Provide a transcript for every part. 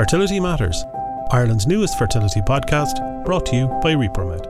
Fertility Matters, Ireland's newest fertility podcast, brought to you by Repromed.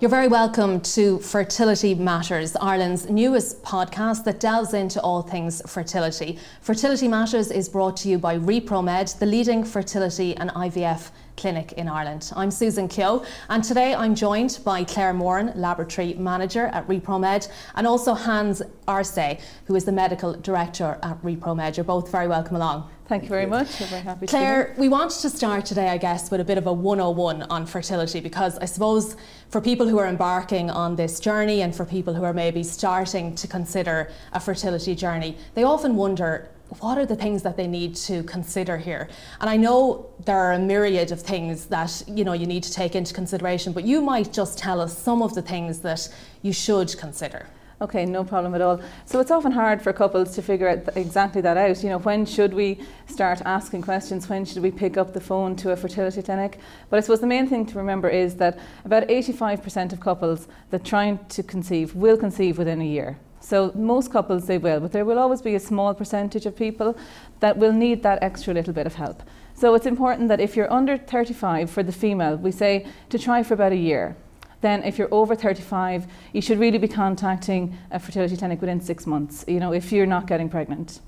You're very welcome to Fertility Matters, Ireland's newest podcast that delves into all things fertility. Fertility Matters is brought to you by Repromed, the leading fertility and IVF clinic in Ireland. I'm Susan Keogh, and today I'm joined by Claire Moran, Laboratory Manager at Repromed, and also Hans Arce, who is the Medical Director at Repromed. You're both very welcome along. Thank you very much. I'm very happy Claire, we want to start today, I guess, with a bit of a 101 on fertility because I suppose for people who are embarking on this journey and for people who are maybe starting to consider a fertility journey, they often wonder what are the things that they need to consider here? And I know there are a myriad of things that you know you need to take into consideration, but you might just tell us some of the things that you should consider. Okay, no problem at all. So it's often hard for couples to figure out exactly that out. You know, when should we start asking questions? When should we pick up the phone to a fertility clinic? But I suppose the main thing to remember is that about 85% of couples that trying to conceive will conceive within a year. So most couples they will, but there will always be a small percentage of people that will need that extra little bit of help. So it's important that if you're under 35 for the female, we say to try for about a year then if you're over 35, you should really be contacting a fertility clinic within six months, you know, if you're not getting pregnant.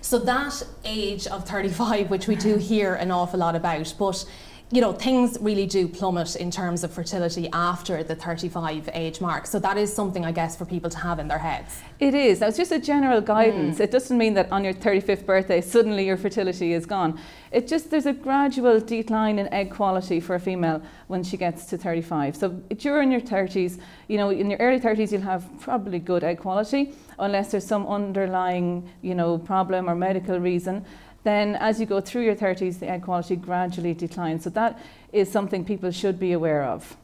So that age of 35, which we do hear an awful lot about, but you know, things really do plummet in terms of fertility after the 35 age mark. So that is something, I guess, for people to have in their heads. It is. Now, it's just a general guidance. Mm. It doesn't mean that on your 35th birthday, suddenly your fertility is gone. It just, there's a gradual decline in egg quality for a female when she gets to 35. So during your 30s, you know, in your early 30s, you'll have probably good egg quality, unless there's some underlying, you know, problem or medical reason then as you go through your 30s, the egg quality gradually declines. So that is something people should be aware of.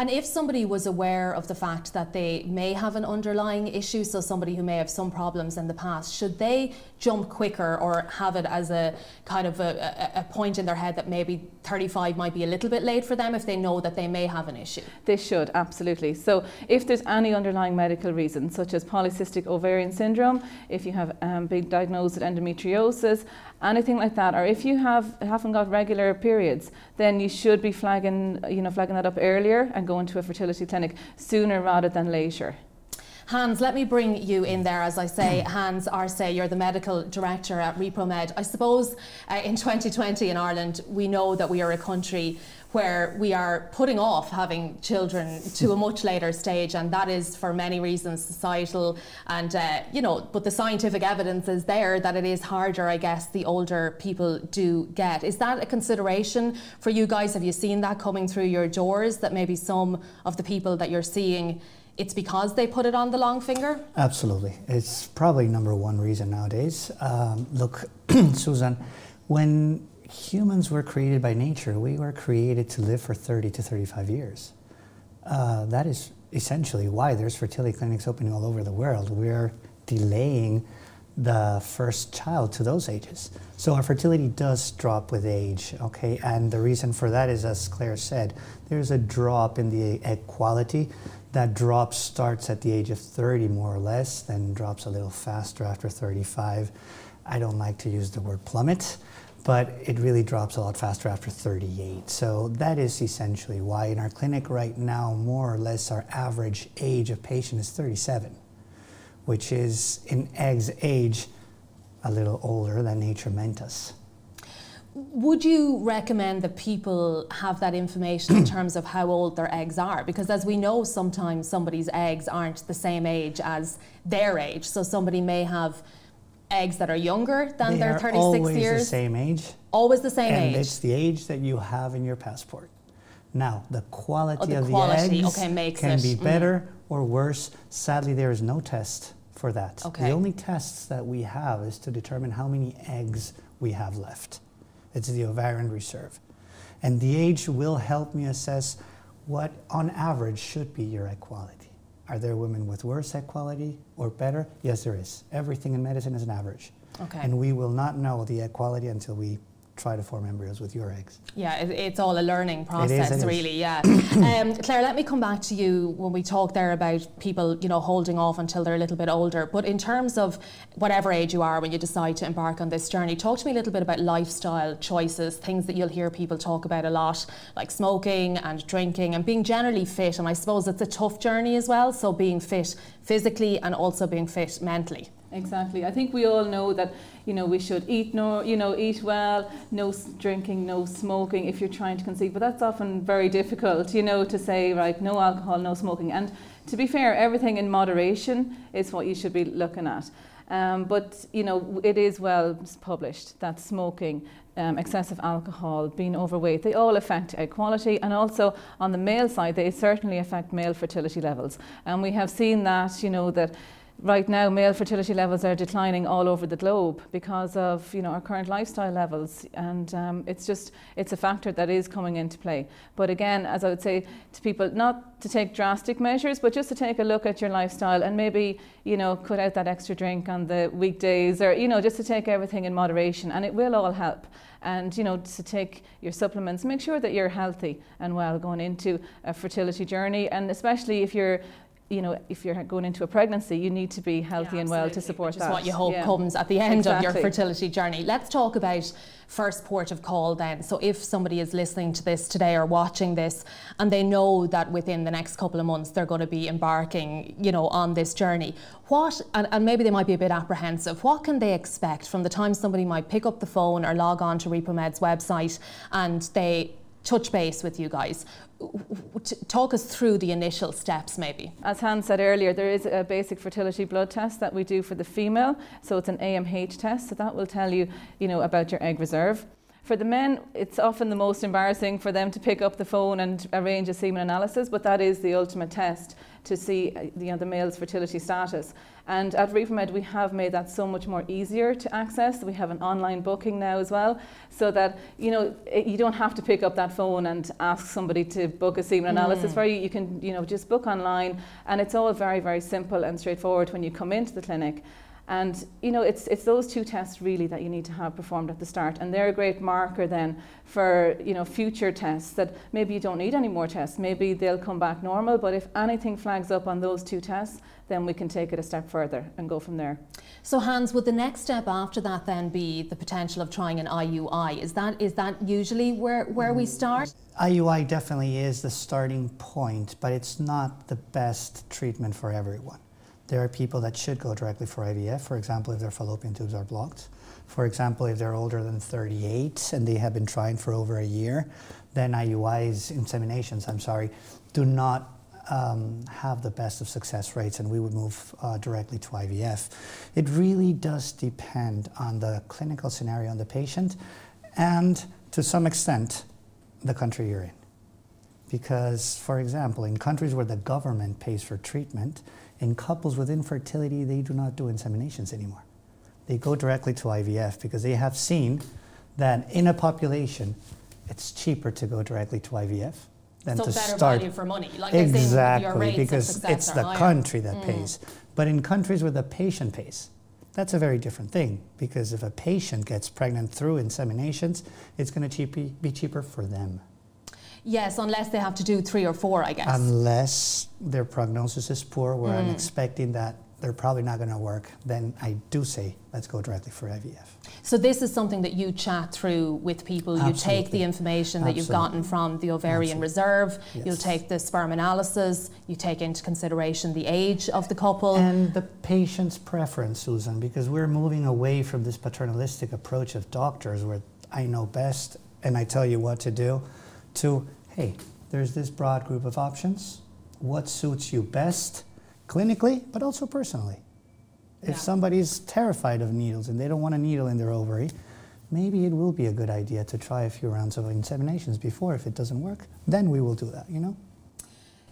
And if somebody was aware of the fact that they may have an underlying issue, so somebody who may have some problems in the past, should they jump quicker or have it as a kind of a, a, point in their head that maybe 35 might be a little bit late for them if they know that they may have an issue? They should, absolutely. So if there's any underlying medical reason, such as polycystic ovarian syndrome, if you have um, been diagnosed with endometriosis, anything like that, or if you have haven't got regular periods, then you should be flagging, you know, flagging that up earlier and going to a fertility clinic sooner rather than later. Hans, let me bring you in there. As I say, Hans Arce, you're the medical director at ReproMed. I suppose uh, in 2020 in Ireland, we know that we are a country where we are putting off having children to a much later stage, and that is for many reasons, societal and uh, you know. But the scientific evidence is there that it is harder, I guess, the older people do get. Is that a consideration for you guys? Have you seen that coming through your doors? That maybe some of the people that you're seeing it's because they put it on the long finger? Absolutely. It's probably number one reason nowadays. Um, look, Susan, when humans were created by nature. We were created to live for 30 to 35 years. Uh, that is essentially why there's fertility clinics opening all over the world. We're delaying the first child to those ages. So our fertility does drop with age, okay? And the reason for that is, as Claire said, there's a drop in the egg quality. That drop starts at the age of 30 more or less, then drops a little faster after 35. I don't like to use the word plummet, but it really drops a lot faster after 38. So that is essentially why in our clinic right now, more or less our average age of patient is 37, which is in eggs age a little older than nature meant us. Would you recommend that people have that information in terms of how old their eggs are? Because as we know, sometimes somebody's eggs aren't the same age as their age. So somebody may have eggs that are younger than they their 36 always years? the same age. Always the same and age. it's the age that you have in your passport. Now, the quality oh, the of quality, the eggs okay, can it. be mm. better mm. or worse. Sadly, there is no test for that. Okay. The only tests that we have is to determine how many eggs we have left. It's the ovarian reserve. And the age will help me assess what, on average, should be your egg quality. Are there women with worse quality or better? Yes, there is. Everything in medicine is an average. Okay. And we will not know the egg quality until we try to form embryos with your eggs. Yeah, it, it's all a learning process, it is. really. Yeah. um, Claire, let me come back to you when we talk there about people, you know, holding off until they're a little bit older. But in terms of whatever age you are when you decide to embark on this journey, talk to me a little bit about lifestyle choices, things that you'll hear people talk about a lot, like smoking and drinking and being generally fit. And I suppose it's a tough journey as well. So being fit physically and also being fit mentally. Exactly. I think we all know that you know we should eat no you know eat well, no drinking, no smoking if you're trying to conceive. But that's often very difficult, you know, to say right, no alcohol, no smoking. And to be fair, everything in moderation is what you should be looking at. Um, but you know, it is well published that smoking, um, excessive alcohol, being overweight, they all affect egg quality, and also on the male side, they certainly affect male fertility levels. And we have seen that, you know, that right now male fertility levels are declining all over the globe because of you know our current lifestyle levels. And um, it's just it's a factor that is coming into play. But again as i would say to people not to take drastic measures but just to take a look at your lifestyle and maybe you know cut out that extra drink on the weekdays or you know just to take everything in moderation. And it will all help. And you know to take your supplements make sure that you're healthy and well going into a fertility journey. And especially if you're you know, if you're going into a pregnancy, you need to be healthy Yeah, and well to support that. is what you hope Yeah. comes at the end of your fertility journey. Let's talk about first port of call then. So if somebody is listening to this today or watching this and they know that within the next couple of months they're going to be embarking, you know, on this journey, what and, and maybe they might be a bit apprehensive, what can they expect from the time somebody might pick up the phone or log on to ReproMed's website and they touch base with you guys? Talk us through the initial steps maybe. As Hans said earlier, there is a basic fertility blood test that we do for the female. So it's an AMH test. So that will tell you, you know, about your egg reserve. For the men, it's often the most embarrassing for them to pick up the phone and arrange a semen analysis, but that is the ultimate test to see uh, you know, the male's fertility status. And at ReproMed, we have made that so much more easier to access. We have an online booking now as well, so that you know it- you don't have to pick up that phone and ask somebody to book a semen analysis for you. You can you know just book online, and it's all very very simple and straightforward when you come into the clinic. And you know, it's it's those two tests really that you need to have performed at the start, and they're a great marker then for you know future tests that maybe you don't need any more tests. Maybe they'll come back normal, but if anything flags up on those two tests, then we can take it a step further and go from there. So Hans, would the next step after that then be the potential of trying an IUI? Is that is that usually where, where we start? IUI definitely is the starting point, but it's not the best treatment for everyone. There are people that should go directly for IVF, for example, if their fallopian tubes are blocked. For example, if they're older than 38 and they have been trying for over a year, then IUIs, inseminations, I'm sorry, do not um, have the best of success rates, and we would move uh, directly to IVF. It really does depend on the clinical scenario on the patient and, to some extent, the country you're in. Because, for example, in countries where the government pays for treatment, in couples with infertility, they do not do inseminations anymore. They go directly to IVF because they have seen that in a population, it's cheaper to go directly to IVF than so to better start value for money. Like exactly because it's the higher. Mm. country that pays. But in countries where the patient pays, that's a very different thing because if a patient gets pregnant through inseminations, it's going to cheap, be cheaper for them. Yes, unless they have to do three or four, I guess. Unless their prognosis is poor, where Mm. I'm expecting that they're probably not going to work, then I do say let's go directly for IVF. so this is something that you chat through with people. You take the information that you've gotten from the ovarian Absolutely. reserve. Yes. You'll take the sperm analysis. You take into consideration the age of the couple. And the patient's preference, Susan, because we're moving away from this paternalistic approach of doctors where I know best and I tell you what to do, to hey, there's this broad group of options. What suits you best clinically, but also personally? If Yeah. somebody's terrified of needles and they don't want a needle in their ovary, maybe it will be a good idea to try a few rounds of inseminations before. If it doesn't work, then we will do that, you know?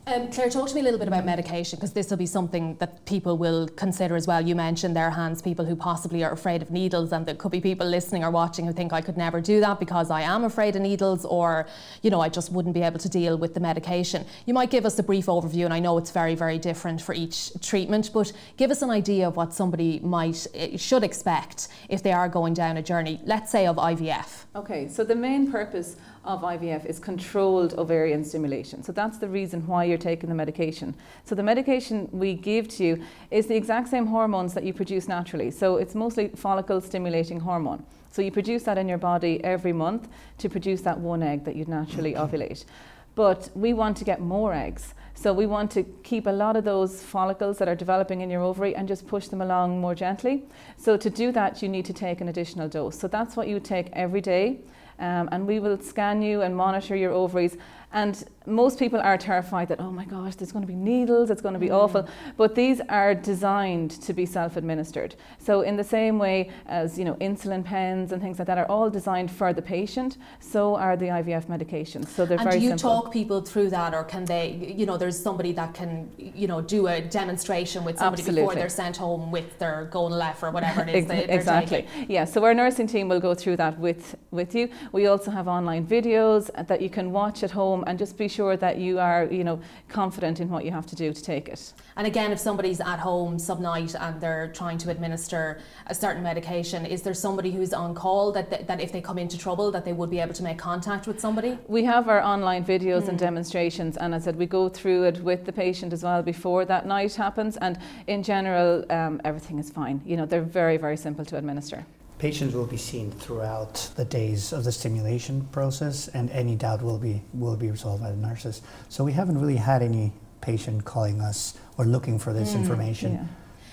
Um, Claire, talk to me a little bit about medication because this will be something that people will consider as well. You mentioned there Hans, people who possibly are afraid of needles, and there could be people listening or watching who think I could never do that because I am afraid of needles, or you know I just wouldn't be able to deal with the medication. You might give us a brief overview, and I know it's very, very different for each treatment, but give us an idea of what somebody might eh, should expect if they are going down a journey, let's say of IVF. Okay, so the main purpose of IVF is controlled ovarian stimulation. So that's the reason why you're taking the medication. So the medication we give to you is the exact same hormones that you produce naturally. So it's mostly follicle stimulating hormone. So you produce that in your body every month to produce that one egg that you'd naturally ovulate. But we want to get more eggs. So we want to keep a lot of those follicles that are developing in your ovary and just push them along more gently. So to do that, you need to take an additional dose. So that's what you take every day. Um, and we will scan you and monitor your ovaries and most people are terrified that, oh my gosh, there's going to be needles, it's going to be mm. awful. But these are designed to be self administered. So, in the same way as you know, insulin pens and things like that are all designed for the patient, so are the IVF medications. So, they're and very do you simple. talk people through that, or can they, you know, there's somebody that can, you know, do a demonstration with somebody Absolutely. before they're sent home with their Gonal-f or whatever it is they, exactly. Taking. Yeah, so our nursing team will go through that with, with you. We also have online videos that you can watch at home and just be sure that you are, you know, confident in what you have to do to take it. And again, if somebody's at home sub-night and they're trying to administer a certain medication, is there somebody who's on call that, that, that if they come into trouble that they would be able to make contact with somebody? We have our online videos mm. and hmm. demonstrations and as I said we go through it with the patient as well before that night happens and in general um, everything is fine. You know, they're very, very simple to administer. Patients will be seen throughout the days of the stimulation process, and any doubt will be will be resolved by the nurses. So we haven't really had any patient calling us or looking for this mm, information. Yeah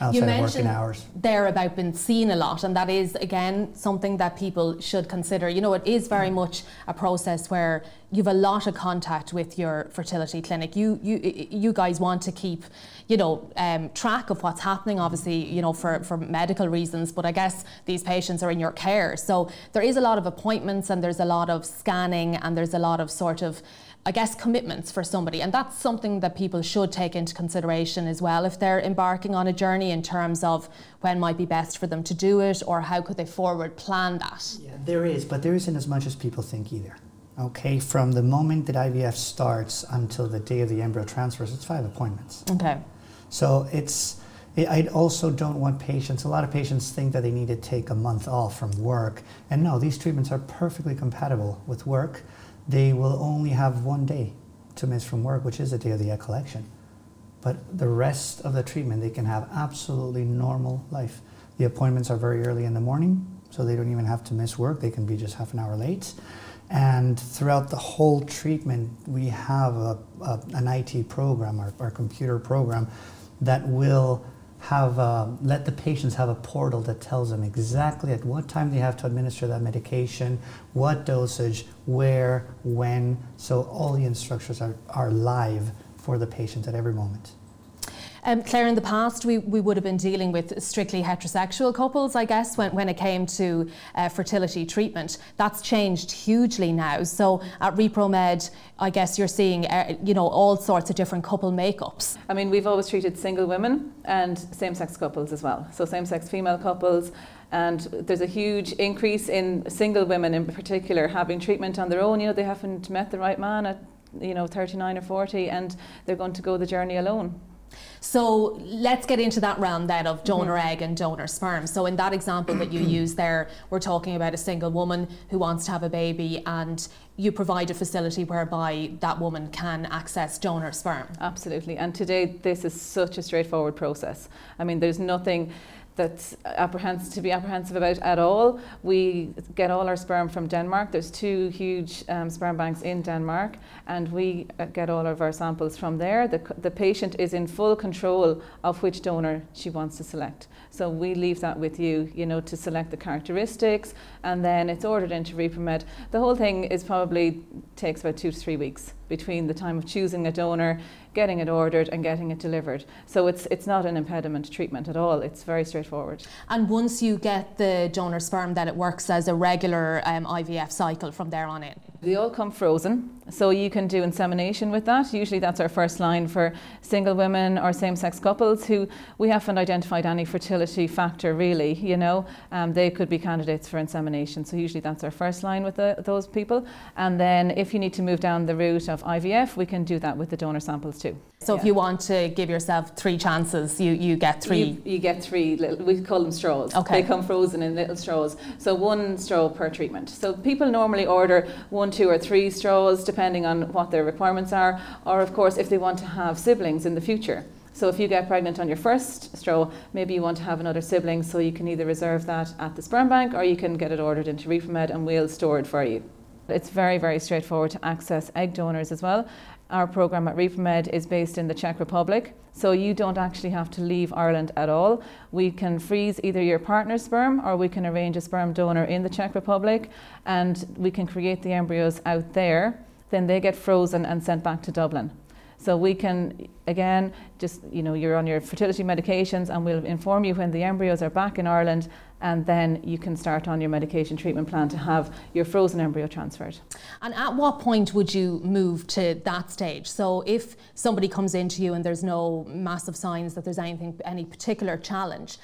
outside you of working hours. There about being seen a lot, and that is again something that people should consider. You know, it is very much a process where you've a lot of contact with your fertility clinic. You you you guys want to keep, you know, um, track of what's happening. Obviously, you know, for for medical reasons, but I guess these patients are in your care, so there is a lot of appointments and there's a lot of scanning and there's a lot of sort of I guess, commitments for somebody. And that's something that people should take into consideration as well if they're embarking on a journey in terms of when might be best for them to do it or how could they forward plan that. Yeah, there is, but there isn't as much as people think either. Okay, from the moment that IVF starts until the day of the embryo transfers, it's five appointments. Okay. So it's, I also don't want patients, a lot of patients think that they need to take a month off from work. And no, these treatments are perfectly compatible with work they will only have one day to miss from work, which is the day of the egg collection. But the rest of the treatment, they can have absolutely normal life. The appointments are very early in the morning, so they don't even have to miss work. They can be just half an hour late. And throughout the whole treatment, we have a, a, an IT program, our, our computer program, that will have let the patients have a portal that tells them exactly at what time they have to administer that medication, what dosage, where, when. So all the instructions are, are live for the patient at every moment. Um, Claire, in the past, we, we would have been dealing with strictly heterosexual couples, I guess, when, when it came to uh, fertility treatment. That's changed hugely now. So at ReproMed, I guess you're seeing, uh, you know, all sorts of different couple makeups. I mean, we've always treated single women and same-sex couples as well. So same-sex female couples, and there's a huge increase in single women in particular having treatment on their own. You know, they haven't met the right man at you know 39 or 40 and they're going to go the journey alone so let's get into that realm then of donor mm-hmm. egg and donor sperm. So in that example that you use there, we're talking about a single woman who wants to have a baby and you provide a facility whereby that woman can access donor sperm. Absolutely. And today this is such a straightforward process. I mean there's nothing that's apprehensive to be apprehensive about at all. We get all our sperm from Denmark. There's two huge um, sperm banks in Denmark, and we uh, get all of our samples from there. The, the patient is in full control of which donor she wants to select. So we leave that with you, you know, to select the characteristics, and then it's ordered into ReproMed. The whole thing is probably takes about two to three weeks between the time of choosing a donor, getting it ordered, and getting it delivered. So it's it's not an impediment to treatment at all. It's very straightforward. And once you get the donor sperm, then it works as a regular um, IVF cycle from there on in. They all come frozen, so you can do insemination with that. Usually, that's our first line for single women or same sex couples who we haven't identified any fertility factor really. You know, um, they could be candidates for insemination. So, usually, that's our first line with the, those people. And then, if you need to move down the route of IVF, we can do that with the donor samples too. So yeah. if you want to give yourself three chances, you, you get three. You, you get three. Little, we call them straws. Okay. They come frozen in little straws. So one straw per treatment. So people normally order one, two, or three straws depending on what their requirements are, or of course if they want to have siblings in the future. So if you get pregnant on your first straw, maybe you want to have another sibling, so you can either reserve that at the sperm bank or you can get it ordered into ReproMed and we'll store it for you. It's very, very straightforward to access egg donors as well. Our program at ReproMed is based in the Czech Republic, so you don't actually have to leave Ireland at all. We can freeze either your partner's sperm or we can arrange a sperm donor in the Czech Republic and we can create the embryos out there. Then they get frozen and sent back to Dublin. So we can, again, just, you know, you're on your fertility medications and we'll inform you when the embryos are back in Ireland and then you can start on your medication treatment plan to have your frozen embryo transferred. And at what point would you move to that stage? So if somebody comes into you and there's no massive signs that there's anything, any particular challenge,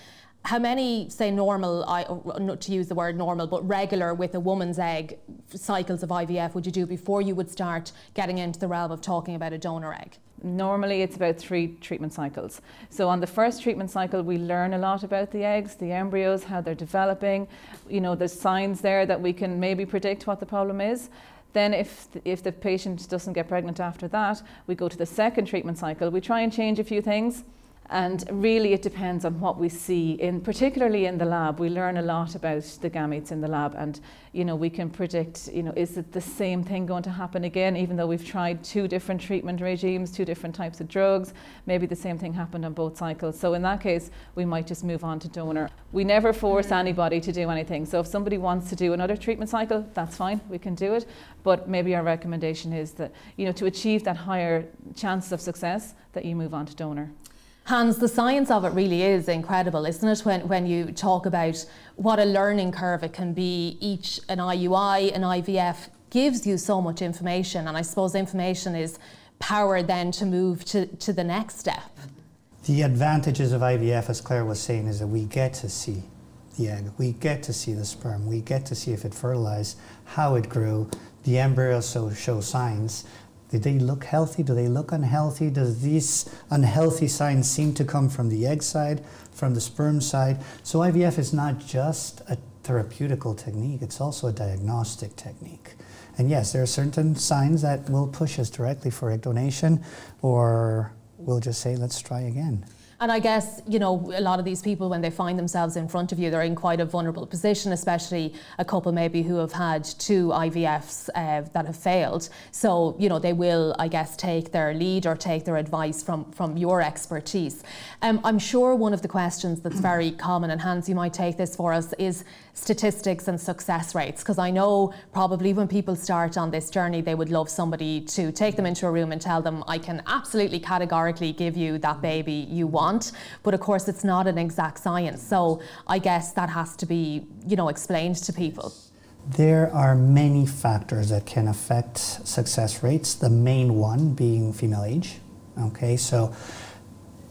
how many, say, normal, I, not to use the word normal, but regular with a woman's egg cycles of IVF would you do before you would start getting into the realm of talking about a donor egg? Normally, it's about three treatment cycles. So, on the first treatment cycle, we learn a lot about the eggs, the embryos, how they're developing. You know, there's signs there that we can maybe predict what the problem is. Then, if if the patient doesn't get pregnant after that, we go to the second treatment cycle. We try and change a few things and really, it depends on what we see. In particularly in the lab, we learn a lot about the gametes in the lab, and you know we can predict. You know, is it the same thing going to happen again? Even though we've tried two different treatment regimes, two different types of drugs, maybe the same thing happened on both cycles. So in that case, we might just move on to donor. We never force mm-hmm. anybody to do anything. So if somebody wants to do another treatment cycle, that's fine. We can do it. But maybe our recommendation is that you know to achieve that higher chance of success, that you move on to donor. Hans, the science of it really is incredible, isn't it? When, when you talk about what a learning curve it can be, each an IUI, an IVF gives you so much information, and I suppose information is power then to move to, to the next step. The advantages of IVF, as Claire was saying, is that we get to see the egg, we get to see the sperm, we get to see if it fertilized, how it grew, the embryo so show signs, do they look healthy? Do they look unhealthy? Does these unhealthy signs seem to come from the egg side, from the sperm side? So IVF is not just a therapeutical technique, it's also a diagnostic technique. And yes, there are certain signs that will push us directly for egg donation, or we'll just say, let's try again. And I guess, you know, a lot of these people, when they find themselves in front of you, they're in quite a vulnerable position, especially a couple maybe who have had two IVFs uh, that have failed. So, you know, they will, I guess, take their lead or take their advice from, from your expertise. Um, I'm sure one of the questions that's very common, and Hans, you might take this for us, is statistics and success rates. Because I know probably when people start on this journey, they would love somebody to take them into a room and tell them, I can absolutely categorically give you that baby you want. But of course, it's not an exact science. So I guess that has to be, you know, explained to people. There are many factors that can affect success rates, the main one being female age. Okay, so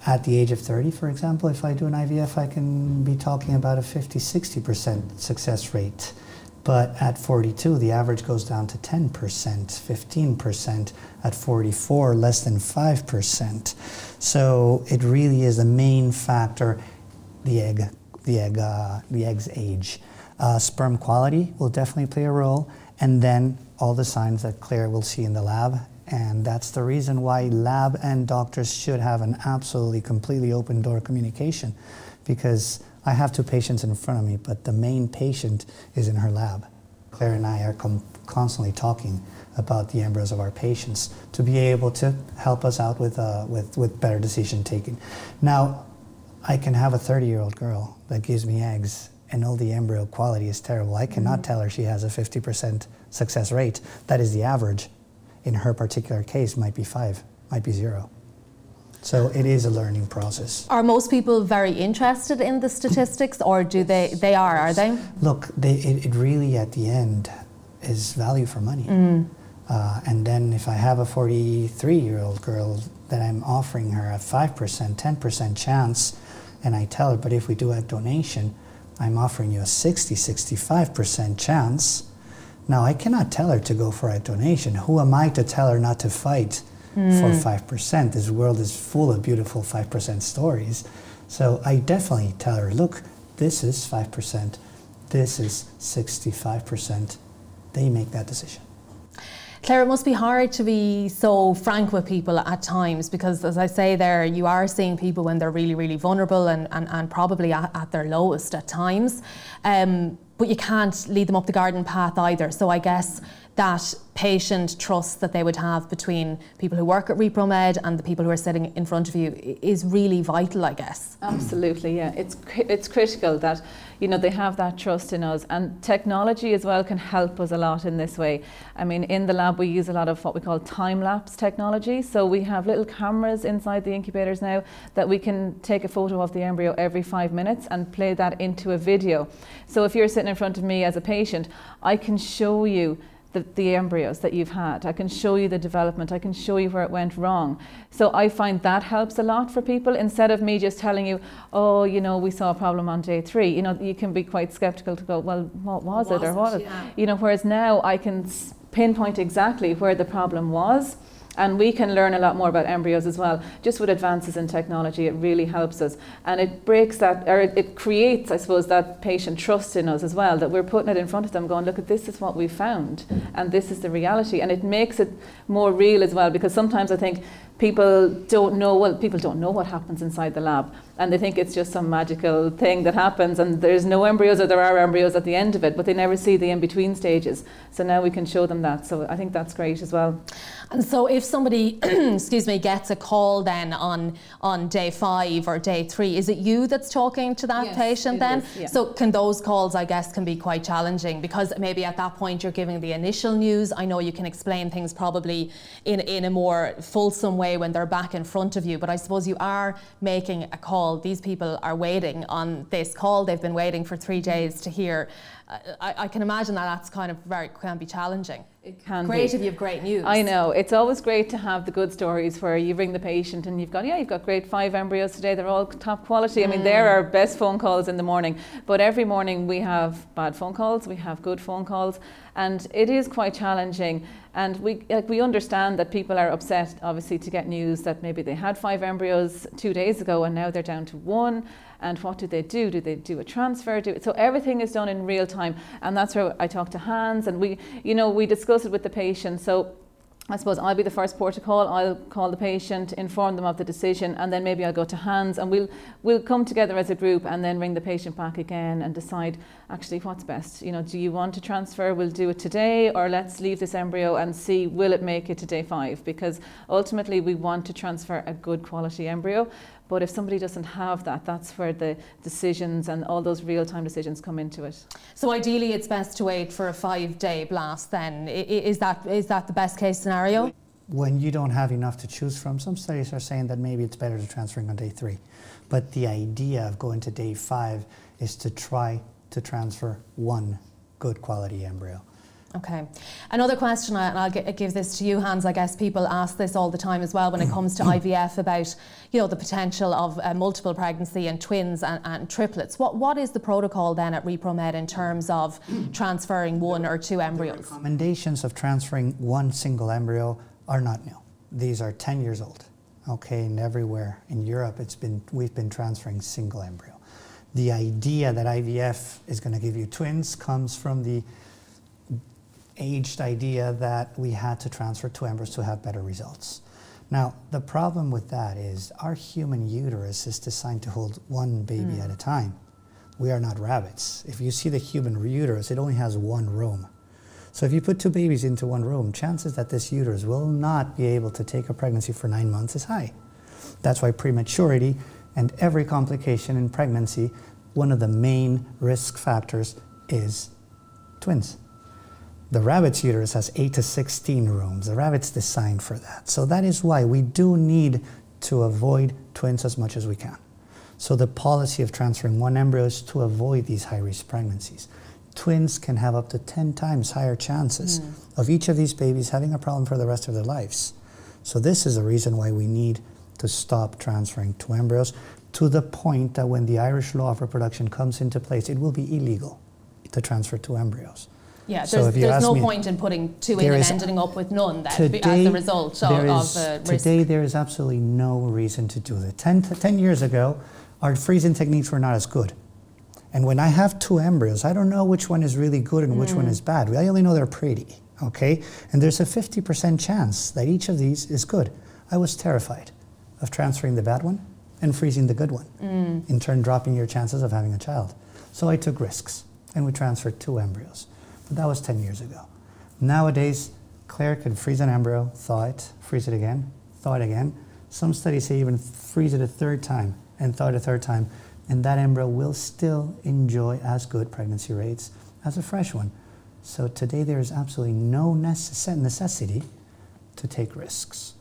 at the age of 30, for example, if I do an IVF, I can be talking about a 50 60% success rate. But at 42, the average goes down to 10%, 15%. At 44, less than 5%. So it really is the main factor, the egg, the egg, uh, the egg's age. Uh, sperm quality will definitely play a role, and then all the signs that Claire will see in the lab. And that's the reason why lab and doctors should have an absolutely completely open door communication because I have two patients in front of me, but the main patient is in her lab. Claire and I are com- constantly talking about the embryos of our patients to be able to help us out with, uh, with, with better decision taking. Now, I can have a 30 year old girl that gives me eggs and all the embryo quality is terrible. I cannot mm-hmm. tell her she has a 50% success rate. That is the average. In her particular case, might be five, might be zero. So it is a learning process. Are most people very interested in the statistics, or do they? They are, are they? Look, they, it, it really at the end, is value for money. Mm. Uh, and then if I have a 43 year old girl that I'm offering her a 5%, 10% chance, and I tell her, but if we do a donation, I'm offering you a 60, 65% chance. Now, I cannot tell her to go for a donation. Who am I to tell her not to fight mm. for 5%? This world is full of beautiful 5% stories. So I definitely tell her, look, this is 5%, this is 65%. They make that decision. Claire, it must be hard to be so frank with people at times because, as I say there, you are seeing people when they're really, really vulnerable and, and, and probably at, at their lowest at times. Um, but you can't lead them up the garden path either. So I guess that patient trust that they would have between people who work at ReproMed and the people who are sitting in front of you is really vital, I guess. Absolutely, yeah. It's it's critical that you know they have that trust in us, and technology as well can help us a lot in this way. I mean, in the lab we use a lot of what we call time lapse technology. So we have little cameras inside the incubators now that we can take a photo of the embryo every five minutes and play that into a video. So if you're sitting in front of me as a patient, I can show you the, the, embryos that you've had. I can show you the development. I can show you where it went wrong. So I find that helps a lot for people instead of me just telling you, oh, you know, we saw a problem on day three. You know, you can be quite skeptical to go, well, what was, what it or what? Yeah. You know, whereas now I can pinpoint exactly where the problem was and we can learn a lot more about embryos as well. Just with advances in technology, it really helps us. And it breaks that, or it, it creates, I suppose, that patient trust in us as well, that we're putting it in front of them, going, look, at this is what we found, and this is the reality. And it makes it more real as well, because sometimes I think people don't know well people don't know what happens inside the lab. And they think it's just some magical thing that happens and there's no embryos or there are embryos at the end of it but they never see the in between stages. So now we can show them that. So i think that's great as well. And so if somebody excuse me gets a call then on on day 5 or day 3 is it you that's talking to that yes, patient then? is, yeah. so can those calls i guess can be quite challenging because maybe at that point you're giving the initial news. I know you can explain things probably in in a more fulsome way way when they're back in front of you. But I suppose you are making a call. These people are waiting on this call. They've been waiting for three days to hear. I, I can imagine that that's kind of very can be challenging. It can great be. if you have great news. I know. It's always great to have the good stories where you ring the patient and you've got, yeah, you've got great five embryos today. They're all top quality. I mean, they're mm. our best phone calls in the morning. But every morning we have bad phone calls, we have good phone calls, and it is quite challenging. And we like we understand that people are upset, obviously, to get news that maybe they had five embryos two days ago and now they're down to one and what do they do? Do they do a transfer? Do it? so everything is done in real time, and that's where I talk to Hans, and we, you know, we discuss it with the patient. So I suppose I'll be the first port of call. I'll call the patient, inform them of the decision, and then maybe I'll go to Hans, and we'll we'll come together as a group, and then ring the patient back again and decide actually what's best. You know, do you want to transfer? We'll do it today, or let's leave this embryo and see will it make it to day five? Because ultimately we want to transfer a good quality embryo. But if somebody doesn't have that, that's where the decisions and all those real time decisions come into it. So ideally, it's best to wait for a five day blast. Then is that is that the best case scenario? When you don't have enough to choose from, some studies are saying that maybe it's better to transferring on day three. But the idea of going to day five is to try to transfer one good quality embryo. Okay. Another question, and I'll give this to you, Hans. I guess people ask this all the time as well when it comes to IVF about, you know, the potential of uh, multiple pregnancy and twins and, and, triplets. What what is the protocol then at ReproMed in terms of transferring one or two embryos? The recommendations of transferring one single embryo are not new. These are 10 years old. Okay, and everywhere in Europe, it's been we've been transferring single embryo. The idea that IVF is going to give you twins comes from the aged idea that we had to transfer two embryos to have better results. Now, the problem with that is our human uterus is designed to hold one baby mm. at a time. We are not rabbits. If you see the human uterus, it only has one room. So if you put two babies into one room, chances that this uterus will not be able to take a pregnancy for nine months is high. That's why prematurity and every complication in pregnancy, one of the main risk factors is twins. The rabbit's uterus has 8 to 16 rooms. The rabbit's designed for that. So that is why we do need to avoid twins as much as we can. So the policy of transferring one embryo is to avoid these high-risk pregnancies. twins can have up to 10 times higher chances hmm. of each of these babies having a problem for the rest of their lives. So, this is a reason why we need to stop transferring two embryos to the point that when the Irish law of reproduction comes into place, it will be illegal to transfer two embryos. Yeah, So there's, there's no me- point in putting two in and ending up with none then, be- as Today, the result of, of is- uh, risk. today there is absolutely no reason to do that. 10, years ago, our freezing techniques were not as good. And when I have two embryos, I don't know which one is really good and which one Mm. is bad. I only know they're pretty, okay? And there's a 50% chance that each of these is good. I was terrified of transferring the bad one and freezing the good one, Mm. in turn dropping your chances of having a child. So I took risks and we transferred two embryos. But that was 10 years ago. Nowadays, Claire can freeze an embryo, thaw it, freeze it again, thaw it again. Some studies say even freeze it a third time and thaw it a third time, and that embryo will still enjoy as good pregnancy rates as a fresh one. So today there is absolutely no necess- necessity to take risks.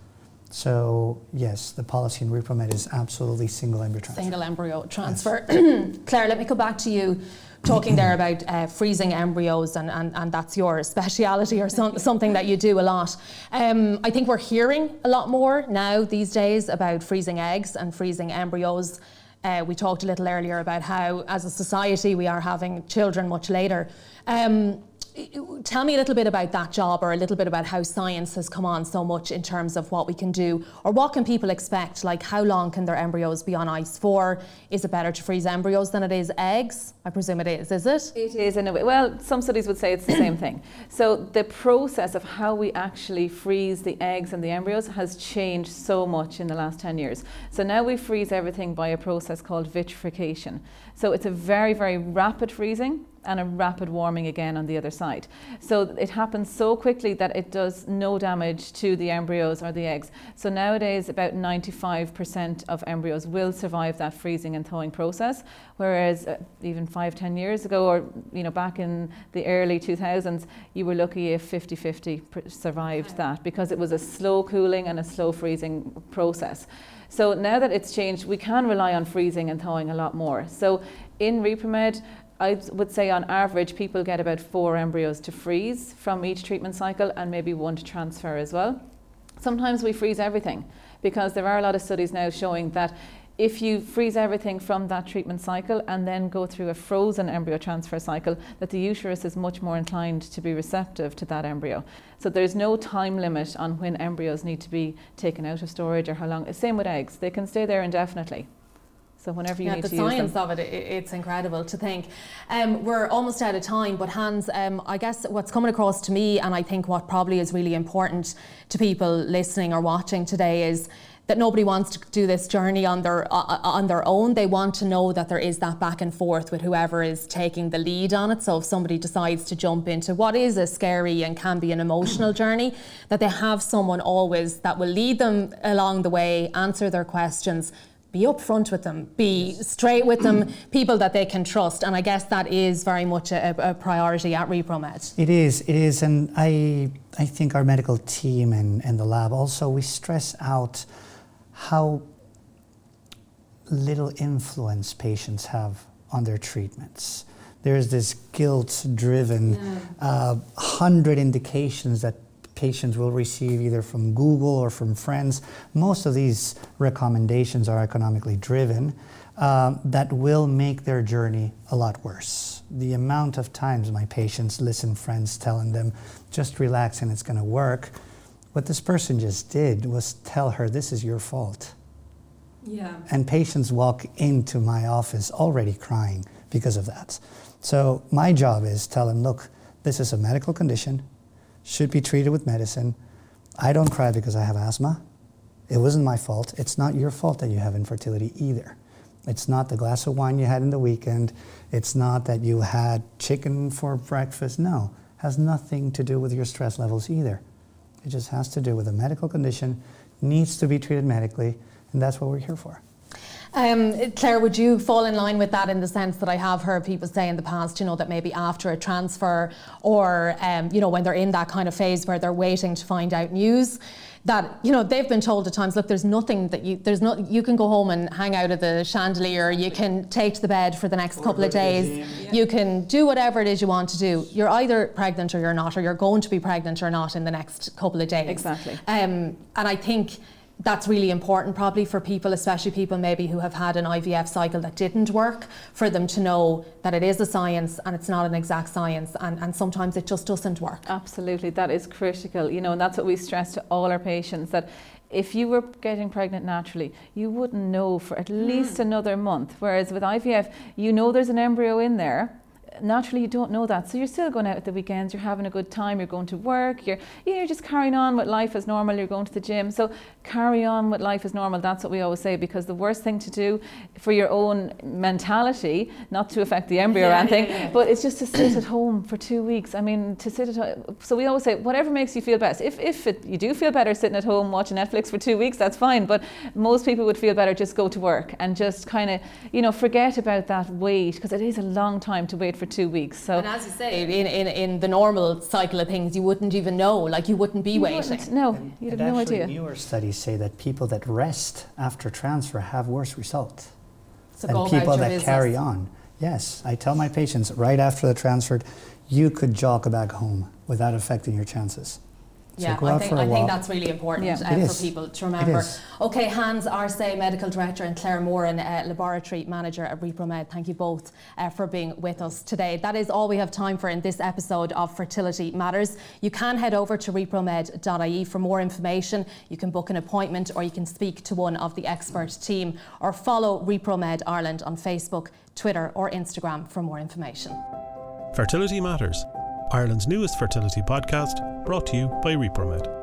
So yes, the policy in ReproMed is absolutely single embryo transfer. Single embryo transfer. Claire, let me go back to you talking there about uh, freezing embryos, and, and, and that's your speciality or some, something that you do a lot. Um, I think we're hearing a lot more now these days about freezing eggs and freezing embryos. Uh, we talked a little earlier about how, as a society, we are having children much later. Um, Tell me a little bit about that job or a little bit about how science has come on so much in terms of what we can do or what can people expect? Like how long can their embryos be on ice for? Is it better to freeze embryos than it is eggs? I presume it is, is it? It is in a way. Well, some studies would say it's the same thing. So the process of how we actually freeze the eggs and the embryos has changed so much in the last 10 years. So now we freeze everything by a process called vitrification. So it's a very, very rapid freezing and a rapid warming again on the other side. So it happens so quickly that it does no damage to the embryos or the eggs. So nowadays, about 95% of embryos will survive that freezing and thawing process, whereas uh, even five, 10 years ago, or you know, back in the early 2000s, you were lucky if 50-50 pr- survived that because it was a slow cooling and a slow freezing process. So now that it's changed, we can rely on freezing and thawing a lot more. So in ReproMed, I would say on average, people get about four embryos to freeze from each treatment cycle and maybe one to transfer as well. Sometimes we freeze everything because there are a lot of studies now showing that if you freeze everything from that treatment cycle and then go through a frozen embryo transfer cycle, that the uterus is much more inclined to be receptive to that embryo. So there's no time limit on when embryos need to be taken out of storage or how long. Same with eggs, they can stay there indefinitely. So whenever you yeah, need the to use science them. of it, it's incredible to think. Um, we're almost out of time, but Hans, um, I guess what's coming across to me, and I think what probably is really important to people listening or watching today is that nobody wants to do this journey on their uh, on their own. They want to know that there is that back and forth with whoever is taking the lead on it. So if somebody decides to jump into what is a scary and can be an emotional journey, that they have someone always that will lead them along the way, answer their questions, be upfront with them, be straight with them, people that they can trust. And I guess that is very much a, a priority at ReproMed. It is, it is, and I, I think our medical team and, and the lab also, we stress out how little influence patients have on their treatments. There's this guilt driven, uh, hundred indications that patients will receive either from Google or from friends. Most of these recommendations are economically driven um, that will make their journey a lot worse. The amount of times my patients listen friends telling them, just relax and it's going to work. What this person just did was tell her, this is your fault. Yeah. And patients walk into my office already crying because of that. So my job is tell them, look, this is a medical condition, should be treated with medicine. I don't cry because I have asthma. It wasn't my fault. It's not your fault that you have infertility either. It's not the glass of wine you had in the weekend. It's not that you had chicken for breakfast. No, has nothing to do with your stress levels either. It just has to do with a medical condition, needs to be treated medically, and that's what we're here for. Um, Claire, would you fall in line with that in the sense that I have heard people say in the past, you know, that maybe after a transfer or, um, you know, when they're in that kind of phase where they're waiting to find out news, that you know they've been told at times look there's nothing that you there's not you can go home and hang out of the chandelier. You can take to the bed for the next or couple of days. yeah. you can do whatever it is you want to do. You're either pregnant or you're not or you're going to be pregnant or not in the next couple of days. Exactly. Um, and I think that's really important probably for people, especially people maybe who have had an IVF cycle that didn't work, for them to know that it is a science and it's not an exact science and, and sometimes it just doesn't work. Absolutely, that is critical, you know, and that's what we stress to all our patients that if you were getting pregnant naturally, you wouldn't know for at least mm. another month. Whereas with IVF, you know there's an embryo in there naturally you don't know that. So you're still going out at the weekends, you're having a good time, you're going to work, you're you know, you're just carrying on with life as normal, you're going to the gym. So carry on with life as normal. That's what we always say because the worst thing to do for your own mentality, not to affect the embryo yeah, or anything, yeah, yeah. but it's just to sit at home for two weeks. I mean, to sit at home. So we always say whatever makes you feel best. If if it, you do feel better sitting at home watching Netflix for two weeks, that's fine. But most people would feel better just go to work and just kind of you know forget about that wait because it is a long time to wait for two weeks. So and as you say, in, in, in the normal cycle of things, you wouldn't even know. Like you wouldn't be you waiting. Wouldn't, no, you have no idea. Newer studies say that people that rest after transfer have worse results so than people that business. carry on. Yes, I tell my patients right after the transfer, you could jog back home without affecting your chances. So yeah, I think, I think that's really important yeah. uh, for people to remember. Okay, Hans Arce, Medical Director, and Claire Moran, uh, Laboratory Manager at ReproMed, thank you both uh, for being with us today. That is all we have time for in this episode of Fertility Matters. You can head over to repromed.ie for more information. You can book an appointment or you can speak to one of the expert team or follow ReproMed Ireland on Facebook, Twitter, or Instagram for more information. Fertility Matters Ireland's newest fertility podcast, brought to you by ReproMed.